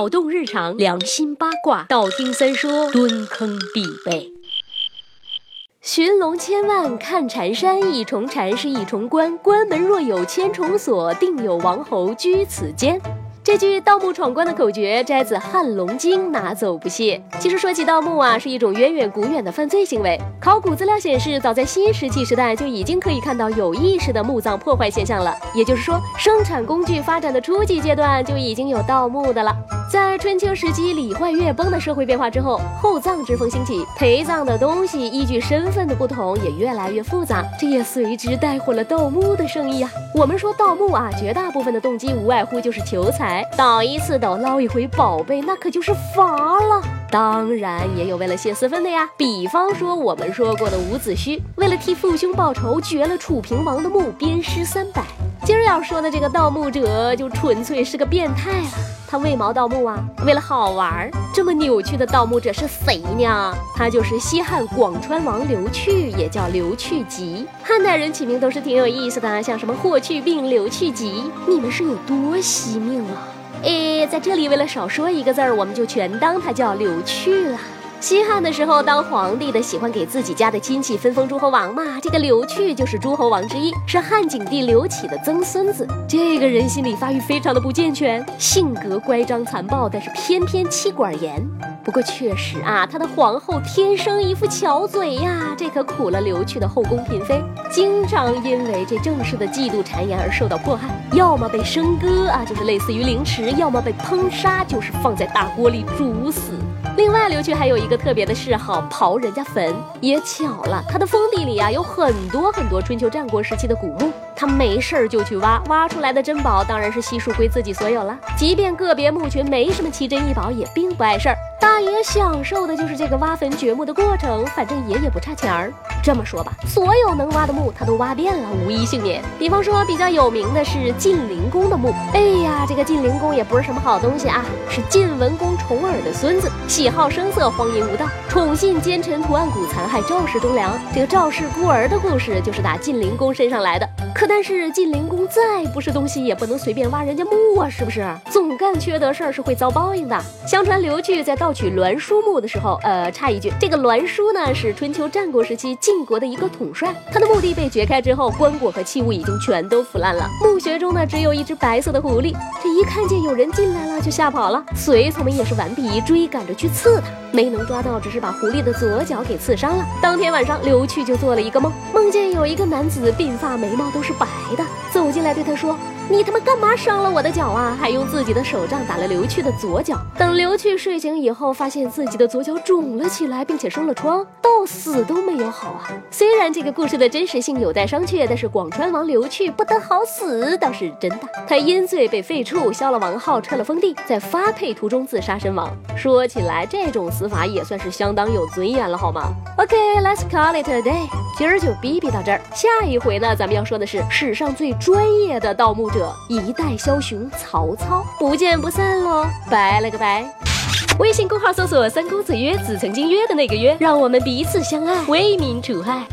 脑洞日常，良心八卦，道听三说，蹲坑必备。寻龙千万看缠山，一重缠是一重关，关门若有千重锁，定有王侯居此间。这句盗墓闯关的口诀摘自《汉龙经》，拿走不谢。其实说起盗墓啊，是一种源远古远的犯罪行为。考古资料显示，早在新石器时代就已经可以看到有意识的墓葬破坏现象了。也就是说，生产工具发展的初级阶段就已经有盗墓的了。在春秋时期礼坏乐崩的社会变化之后，厚葬之风兴起，陪葬的东西依据身份的不同也越来越复杂，这也随之带火了盗墓的生意啊。我们说盗墓啊，绝大部分的动机无外乎就是求财，盗一次斗捞一回宝贝，那可就是罚了。当然也有为了泄私愤的呀，比方说我们说过的伍子胥，为了替父兄报仇，掘了楚平王的墓，鞭尸三百。今儿要说的这个盗墓者，就纯粹是个变态了。他为毛盗墓啊？为了好玩儿。这么扭曲的盗墓者是谁呢？他就是西汉广川王刘去，也叫刘去疾。汉代人起名都是挺有意思的，像什么霍去病、刘去疾，你们是有多惜命啊？诶，在这里为了少说一个字儿，我们就全当他叫刘去了。西汉的时候，当皇帝的喜欢给自己家的亲戚分封诸侯王嘛。这个刘去就是诸侯王之一，是汉景帝刘启的曾孙子。这个人心理发育非常的不健全，性格乖张残暴，但是偏偏妻管严。不过确实啊，他的皇后天生一副巧嘴呀，这可苦了刘去的后宫嫔妃，经常因为这正式的嫉妒谗言而受到迫害，要么被生割啊，就是类似于凌迟；要么被烹杀，就是放在大锅里煮死。另外，刘去还有一个特别的嗜好，刨人家坟。也巧了，他的封地里啊有很多很多春秋战国时期的古墓，他没事儿就去挖，挖出来的珍宝当然是悉数归自己所有了。即便个别墓群没什么奇珍异宝，也并不碍事儿。大爷享受的就是这个挖坟掘墓的过程，反正爷爷不差钱儿。这么说吧，所有能挖的墓他都挖遍了，无一幸免。比方说比较有名的是晋灵公的墓。哎呀，这个晋灵公也不是什么好东西啊，是晋文公重耳的孙子，喜好声色，荒淫无道，宠信奸臣，图暗谷，残害赵氏忠良。这个赵氏孤儿的故事就是打晋灵公身上来的。可但是晋灵公再不是东西，也不能随便挖人家墓啊，是不是？总干缺德事儿是会遭报应的。相传刘据在盗取栾书墓的时候，呃，插一句，这个栾书呢是春秋战国时期晋国的一个统帅，他的墓地被掘开之后，棺椁和器物已经全都腐烂了。墓穴中呢只有一只白色的狐狸，这一看见有人进来了就吓跑了，随从们也是顽皮追赶着去刺他，没能抓到，只是把狐狸的左脚给刺伤了。当天晚上，刘去就做了一个梦，梦见有一个男子鬓发眉毛都是白的，走进来对他说。你他妈干嘛伤了我的脚啊？还用自己的手杖打了刘去的左脚。等刘去睡醒以后，发现自己的左脚肿了起来，并且生了疮，到死都没有好啊。虽然这个故事的真实性有待商榷，但是广川王刘去不得好死倒是真的。他因罪被废黜，削了王号，撤了封地，在发配途中自杀身亡。说起来，这种死法也算是相当有尊严了，好吗？OK，let's call it a day。今儿就逼逼到这儿。下一回呢，咱们要说的是史上最专业的盗墓者一代枭雄曹操，不见不散喽！拜了个拜。微信公号搜索“三公子约”，子曾经约的那个约，让我们彼此相爱，为民除害。